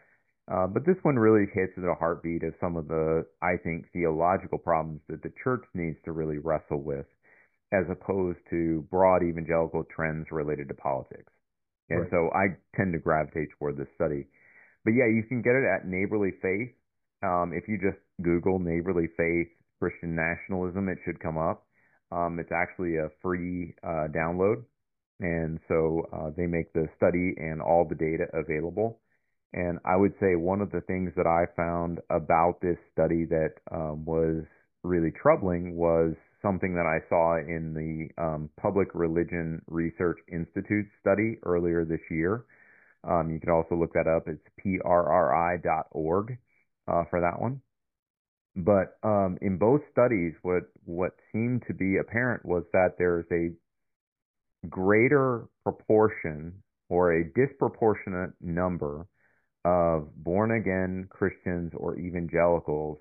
Uh, but this one really hits the heartbeat of some of the, I think, theological problems that the church needs to really wrestle with, as opposed to broad evangelical trends related to politics. And right. so I tend to gravitate toward this study. But yeah, you can get it at Neighborly Faith um, if you just Google neighborly faith Christian nationalism, it should come up. Um, it's actually a free uh, download, and so uh, they make the study and all the data available. And I would say one of the things that I found about this study that um, was really troubling was something that I saw in the um, Public Religion Research Institute study earlier this year. Um, you can also look that up. It's prri.org uh, for that one. But um, in both studies, what what seemed to be apparent was that there's a greater proportion or a disproportionate number of born again Christians or evangelicals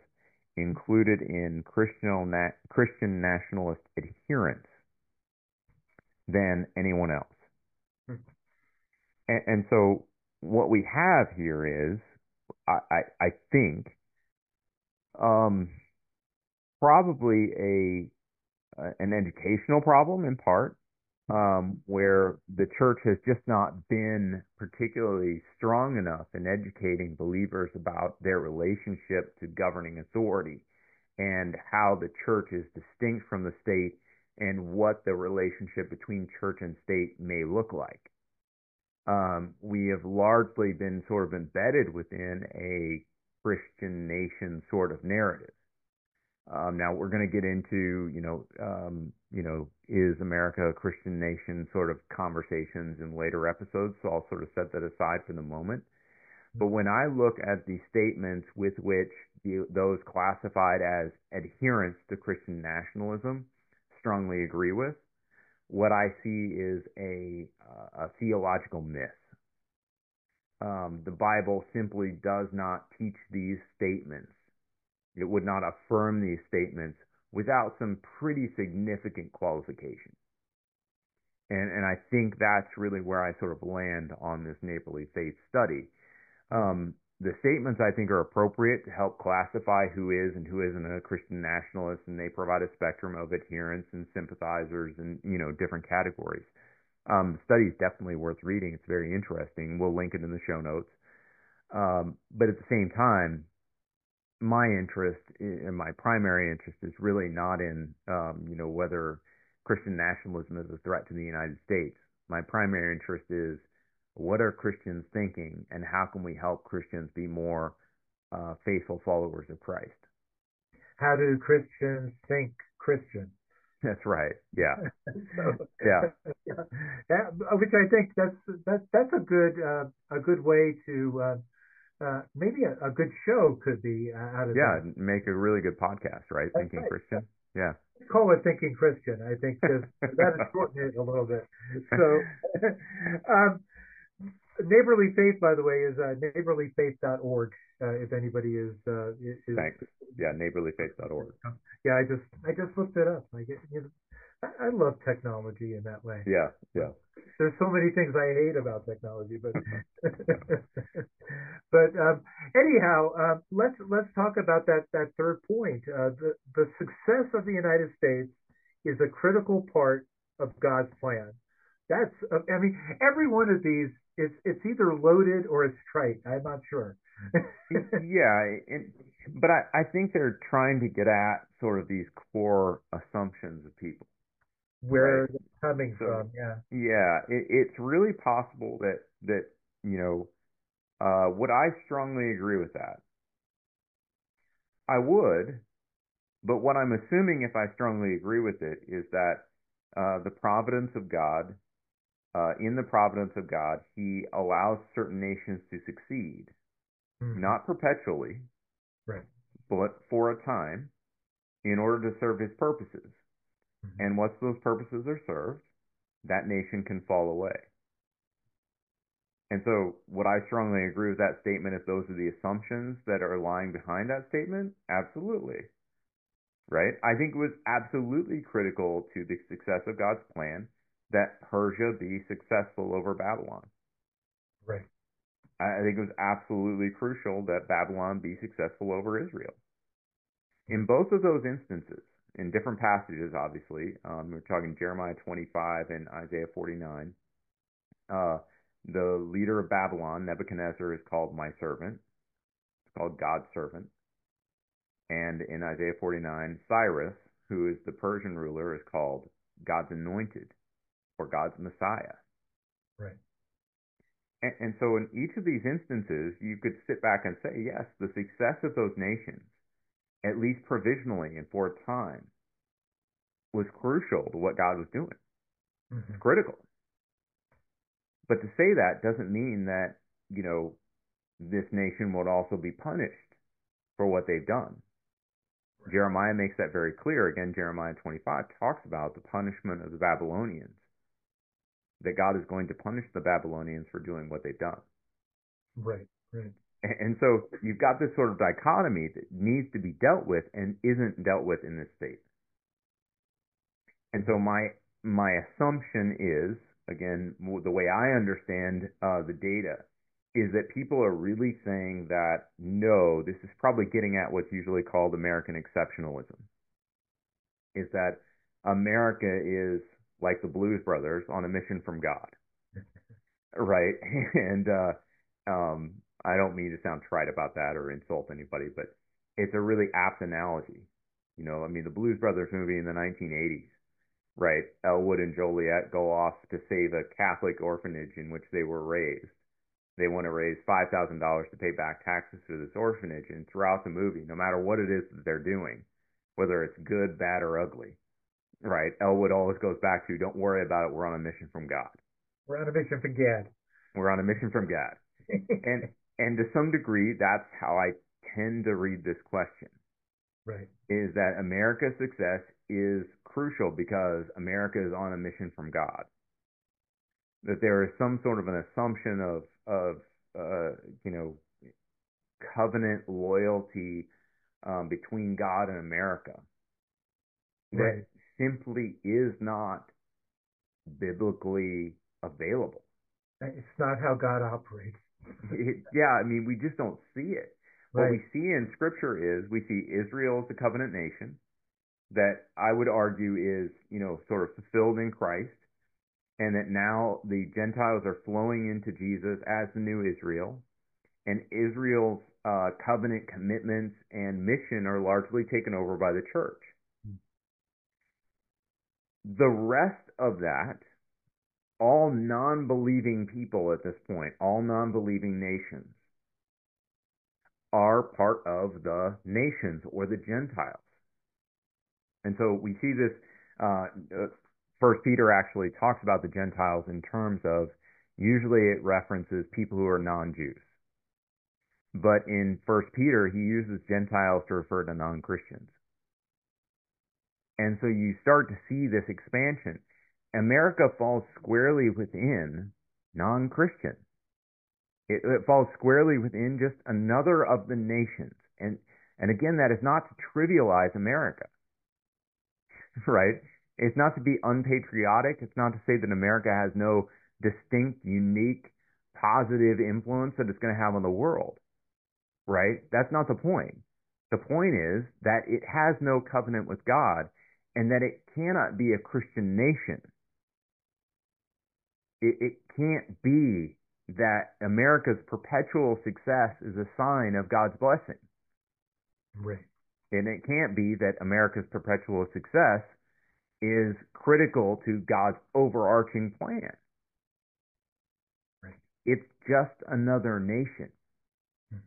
included in Christian, Christian nationalist adherence than anyone else. Hmm. And, and, so what we have here is, I, I, I think, um, probably a an educational problem in part, um, where the church has just not been particularly strong enough in educating believers about their relationship to governing authority and how the church is distinct from the state and what the relationship between church and state may look like. Um, we have largely been sort of embedded within a Christian nation sort of narrative. Um, now we're going to get into, you know, um, you know, is America a Christian nation sort of conversations in later episodes. So I'll sort of set that aside for the moment. But when I look at the statements with which the, those classified as adherents to Christian nationalism strongly agree with, what I see is a, uh, a theological myth. Um, the Bible simply does not teach these statements it would not affirm these statements without some pretty significant qualification. And, and I think that's really where I sort of land on this neighborly faith study. Um, the statements I think are appropriate to help classify who is and who isn't a Christian nationalist, and they provide a spectrum of adherents and sympathizers and you know different categories. Um, the study is definitely worth reading. It's very interesting. We'll link it in the show notes. Um, but at the same time, my interest and my primary interest is really not in um, you know whether Christian nationalism is a threat to the United States. My primary interest is what are Christians thinking and how can we help Christians be more uh, faithful followers of Christ. How do Christians think Christian? That's right. Yeah. so, yeah. yeah. Which I think that's that's that's a good uh, a good way to uh, uh, maybe a, a, good show could be uh, out of yeah, that. make a really good podcast, right? That's Thinking right. Christian. Yeah. Call it Thinking Christian. I think that that shorten it a little bit. So, um, Neighborly Faith, by the way, is uh, neighborlyfaith.org. Uh, if anybody is, uh, is thanks. Yeah, neighborlyfaith.org. Yeah, I just I just looked it up. I get you know, I, I love technology in that way. Yeah, yeah. There's so many things I hate about technology, but but um, anyhow, uh, let's let's talk about that that third point. Uh, the the success of the United States is a critical part of God's plan. That's I mean every one of these is it's either loaded or it's trite. I'm not sure. yeah, it, but I, I think they're trying to get at sort of these core assumptions of people where right. they're coming so, from. Yeah. Yeah, it, it's really possible that that you know, uh, would I strongly agree with that? I would, but what I'm assuming if I strongly agree with it is that uh, the providence of God, uh, in the providence of God, He allows certain nations to succeed, mm-hmm. not perpetually, right, but for a time, in order to serve His purposes. Mm-hmm. And once those purposes are served, that nation can fall away. And so, would I strongly agree with that statement if those are the assumptions that are lying behind that statement? Absolutely. Right? I think it was absolutely critical to the success of God's plan that Persia be successful over Babylon. Right. I think it was absolutely crucial that Babylon be successful over Israel. In both of those instances, in different passages, obviously. Um, we're talking Jeremiah 25 and Isaiah 49. Uh, the leader of Babylon, Nebuchadnezzar, is called my servant. It's called God's servant. And in Isaiah 49, Cyrus, who is the Persian ruler, is called God's anointed or God's Messiah. Right. And, and so in each of these instances, you could sit back and say, yes, the success of those nations, at least provisionally and for a time, was crucial to what God was doing. Mm-hmm. It's critical. But to say that doesn't mean that, you know, this nation would also be punished for what they've done. Right. Jeremiah makes that very clear. Again, Jeremiah 25 talks about the punishment of the Babylonians that God is going to punish the Babylonians for doing what they've done. Right, right. And so you've got this sort of dichotomy that needs to be dealt with and isn't dealt with in this state. And so my my assumption is, again, the way I understand uh, the data, is that people are really saying that no, this is probably getting at what's usually called American exceptionalism. Is that America is like the Blues Brothers on a mission from God, right? And uh, um, I don't mean to sound trite about that or insult anybody, but it's a really apt analogy. You know, I mean, the Blues Brothers movie in the 1980s, right? Elwood and Joliet go off to save a Catholic orphanage in which they were raised. They want to raise $5,000 to pay back taxes for this orphanage. And throughout the movie, no matter what it is that they're doing, whether it's good, bad, or ugly, right? Elwood always goes back to, don't worry about it. We're on a mission from God. We're on a mission from God. We're on a mission from God. and and to some degree, that's how I tend to read this question. Right. Is that America's success is crucial because America is on a mission from God. That there is some sort of an assumption of of uh, you know covenant loyalty um, between God and America that right simply is not biblically available. It's not how God operates. it, yeah, I mean, we just don't see it. Right. What we see in Scripture is we see Israel as the covenant nation that I would argue is, you know, sort of fulfilled in Christ, and that now the Gentiles are flowing into Jesus as the new Israel, and Israel's uh, covenant commitments and mission are largely taken over by the church. The rest of that, all non believing people at this point, all non believing nations, are part of the nations or the Gentiles. And so we see this. Uh, uh, First Peter actually talks about the Gentiles in terms of usually it references people who are non-Jews, but in First Peter he uses Gentiles to refer to non-Christians. And so you start to see this expansion. America falls squarely within non Christian. It, it, falls squarely within just another of the nations. And, and again, that is not to trivialize America, right? It's not to be unpatriotic. It's not to say that America has no distinct, unique, positive influence that it's going to have on the world, right? That's not the point. The point is that it has no covenant with God and that it cannot be a Christian nation. It, it can't be that America's perpetual success is a sign of God's blessing. Right. And it can't be that America's perpetual success is critical to God's overarching plan. Right. It's just another nation. Mm-hmm.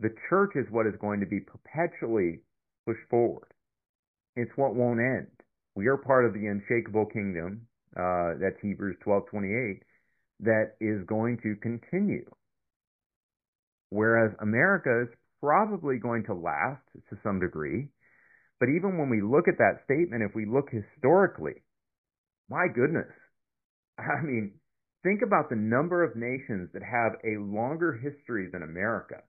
The church is what is going to be perpetually pushed forward. It's what won't end. We are part of the unshakable kingdom. Uh, that's Hebrews 12:28. That is going to continue. Whereas America is probably going to last to some degree. But even when we look at that statement, if we look historically, my goodness, I mean, think about the number of nations that have a longer history than America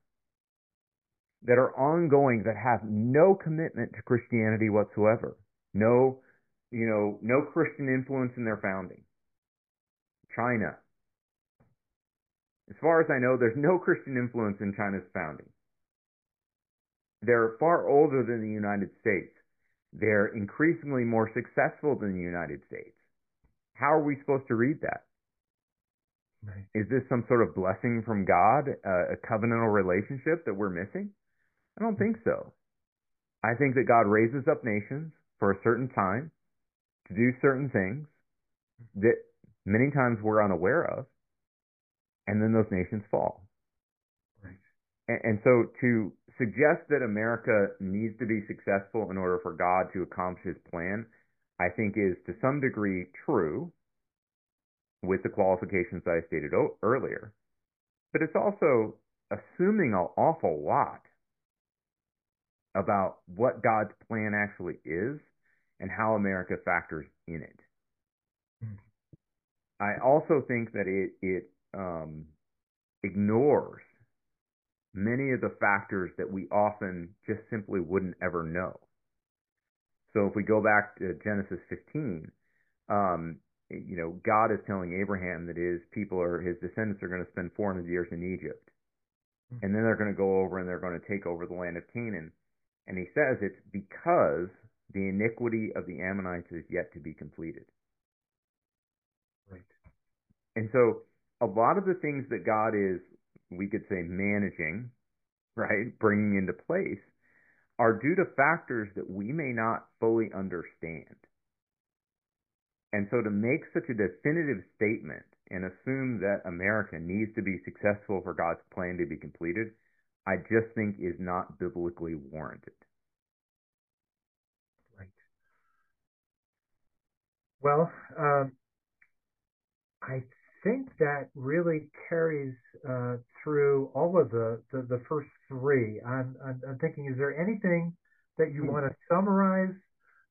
that are ongoing that have no commitment to Christianity whatsoever. No, you know, no Christian influence in their founding. China. As far as I know, there's no Christian influence in China's founding. They're far older than the United States. They're increasingly more successful than the United States. How are we supposed to read that? Right. Is this some sort of blessing from God, uh, a covenantal relationship that we're missing? I don't think so. I think that God raises up nations for a certain time to do certain things that many times we're unaware of. and then those nations fall. Right. And, and so to suggest that America needs to be successful in order for God to accomplish his plan, I think is to some degree true with the qualifications I stated o- earlier. But it's also assuming an awful lot about what God's plan actually is and how America factors in it. Mm. I also think that it it um, ignores many of the factors that we often just simply wouldn't ever know. So if we go back to Genesis 15, um, you know, God is telling Abraham that his people or his descendants are going to spend 400 years in Egypt. Mhm. And then they're going to go over and they're going to take over the land of Canaan. And he says it's because the iniquity of the Ammonites is yet to be completed. Right. And so a lot of the things that God is, we could say, managing, right, bringing into place, are due to factors that we may not fully understand. And so to make such a definitive statement and assume that America needs to be successful for God's plan to be completed, I just think is not biblically warranted. Right. Well, um, I think that really carries uh, through all of the, the, the first three. I'm, I'm, I'm, thinking, is there anything that you Hmm. want to summarize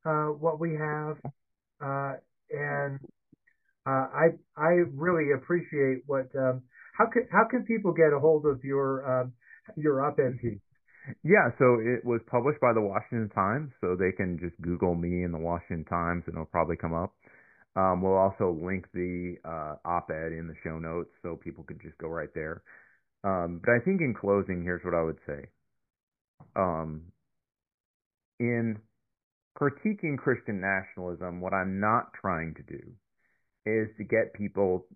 uh, what we have? Uh, and uh, I I really appreciate what. Um, how can how can people get a hold of your um, your op-ed piece? Yeah, so it was published by the Washington Times, so they can just Google me in the Washington Times and it'll probably come up. Um, we'll also link the uh, op-ed in the show notes so people could just go right there. Um, but I think in closing, here's what I would say. Um, in critiquing Christian nationalism, what I'm not trying to do is to get people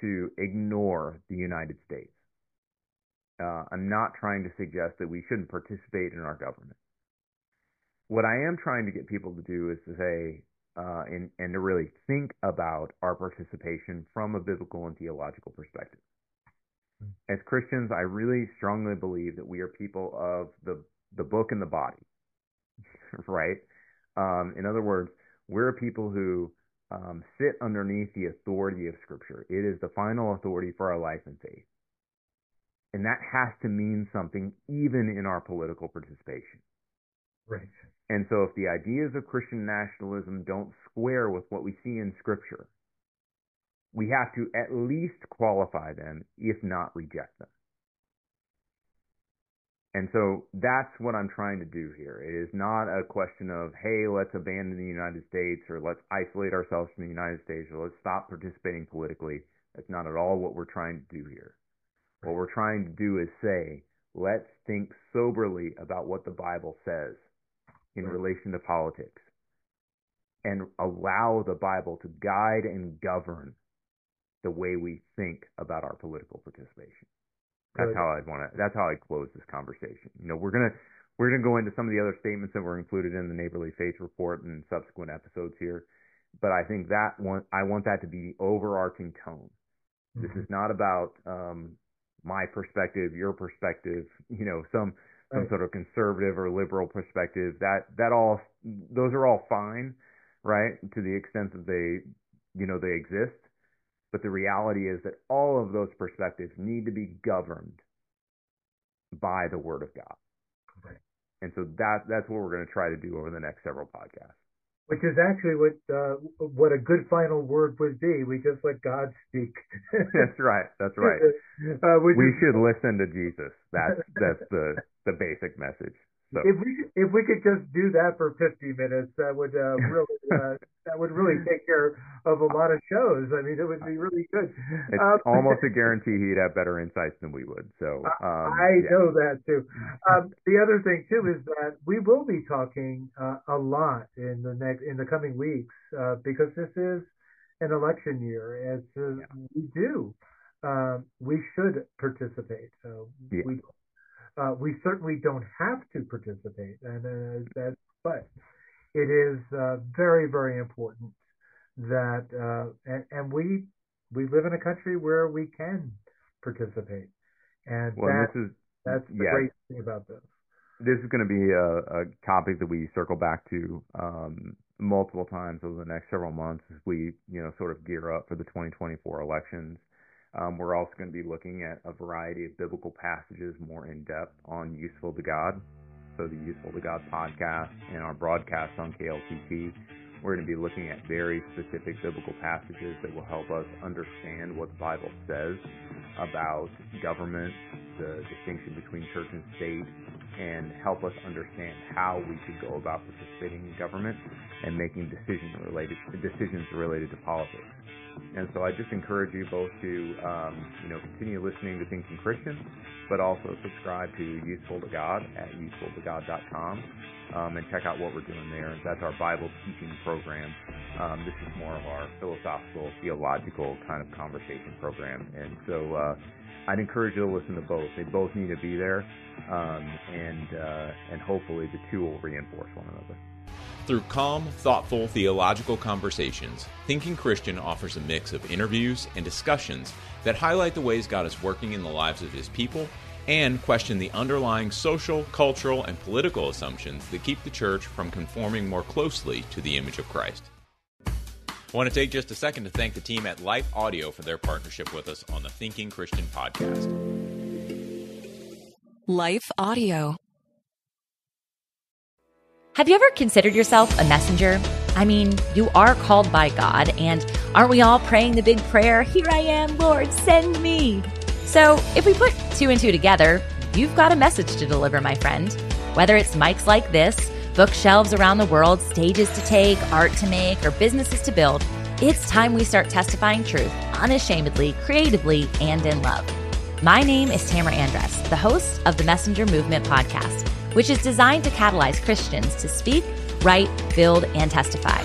to ignore the United States. Uh, I'm not trying to suggest that we shouldn't participate in our government. What I am trying to get people to do is to say, uh, and, and to really think about our participation from a biblical and theological perspective. As Christians, I really strongly believe that we are people of the, the book and the body, right? Um, in other words, we're people who um, sit underneath the authority of Scripture. It is the final authority for our life and faith. And that has to mean something even in our political participation. Right. And so if the ideas of Christian nationalism don't square with what we see in Scripture, we have to at least qualify them, if not reject them. And so that's what I'm trying to do here. It is not a question of, hey, let's abandon the United States or let's isolate ourselves from the United States or let's stop participating politically. That's not at all what we're trying to do here. What we're trying to do is say, let's think soberly about what the Bible says in Right. relation to politics and allow the Bible to guide and govern the way we think about our political participation. That's how I'd want to. That's how I close this conversation. You know, we're gonna we're gonna go into some of the other statements that were included in the neighborly faith report and subsequent episodes here, but I think that one I want that to be the overarching tone. This Mhm. is not about um, my perspective, your perspective, you know, some some sort of conservative or liberal perspective. That that all those are all fine, right? To the extent that they you know they exist. But the reality is that all of those perspectives need to be governed by the Word of God. Right. And so that that's what we're going to try to do over the next several podcasts. Which is actually what uh, what a good final word would be. We just let God speak. that's right. That's right. Uh, We should listen to Jesus. That's that's the the basic message. So if we if we could just do that for 50 minutes, that would uh, really uh, that would really take care of a lot of shows. I mean, it would be really good. it's Um, almost a guarantee he'd have better insights than we would. So um, I yeah. know that too. Um, the other thing too is that we will be talking uh, a lot in the next in the coming weeks uh, because this is an election year. As uh, we do, um, we should participate. So Yeah. we uh, we certainly don't have to participate, and uh, that but it is uh, very very important that uh, and, and we we live in a country where we can participate. And well, that, this is that's the yeah. great thing about this. This is going to be a, a topic that we circle back to um, multiple times over the next several months as we, you know, sort of gear up for the 2024 elections. Um, we're also going to be looking at a variety of biblical passages more in depth on Useful to God. So the Useful to God podcast and our broadcast on KLTT. We're going to be looking at very specific biblical passages that will help us understand what the Bible says about government, the distinction between church and state, and help us understand how we should go about participating in government and making decisions related decisions related to politics. And so I just encourage you both to, um, you know, continue listening to Thinking Christian, but also subscribe to Useful to God at usefultogod.com um, and check out what we're doing there. That's our Bible teaching program. Um, this is more of our philosophical, theological kind of conversation program. And so uh, I'd encourage you to listen to both. They both need to be there, um, and uh, and hopefully the two will reinforce one another. Through calm, thoughtful theological conversations, Thinking Christian offers a mix of interviews and discussions that highlight the ways God is working in the lives of His people and question the underlying social, cultural, and political assumptions that keep the church from conforming more closely to the image of Christ. I want to take just a second to thank the team at Life Audio for their partnership with us on the Thinking Christian podcast. Life Audio. Have you ever considered yourself a messenger? I mean, you are called by God, and aren't we all praying the big prayer, Here I am, Lord, send me? So, if we put two and two together, you've got a message to deliver, my friend. Whether it's mics like this, bookshelves around the world, stages to take, art to make, or businesses to build, it's time we start testifying truth unashamedly, creatively, and in love. My name is Tamara Andress, the host of the Messenger Movement podcast which is designed to catalyze Christians to speak, write, build, and testify.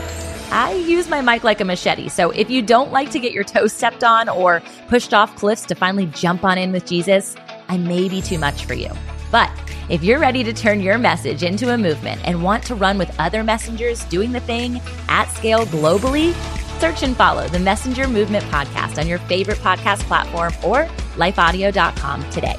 I use my mic like a machete, so if you don't like to get your toes stepped on or pushed off cliffs to finally jump on in with Jesus, I may be too much for you. But if you're ready to turn your message into a movement and want to run with other messengers doing the thing at scale globally, search and follow the Messenger Movement podcast on your favorite podcast platform or lifeaudio.com today.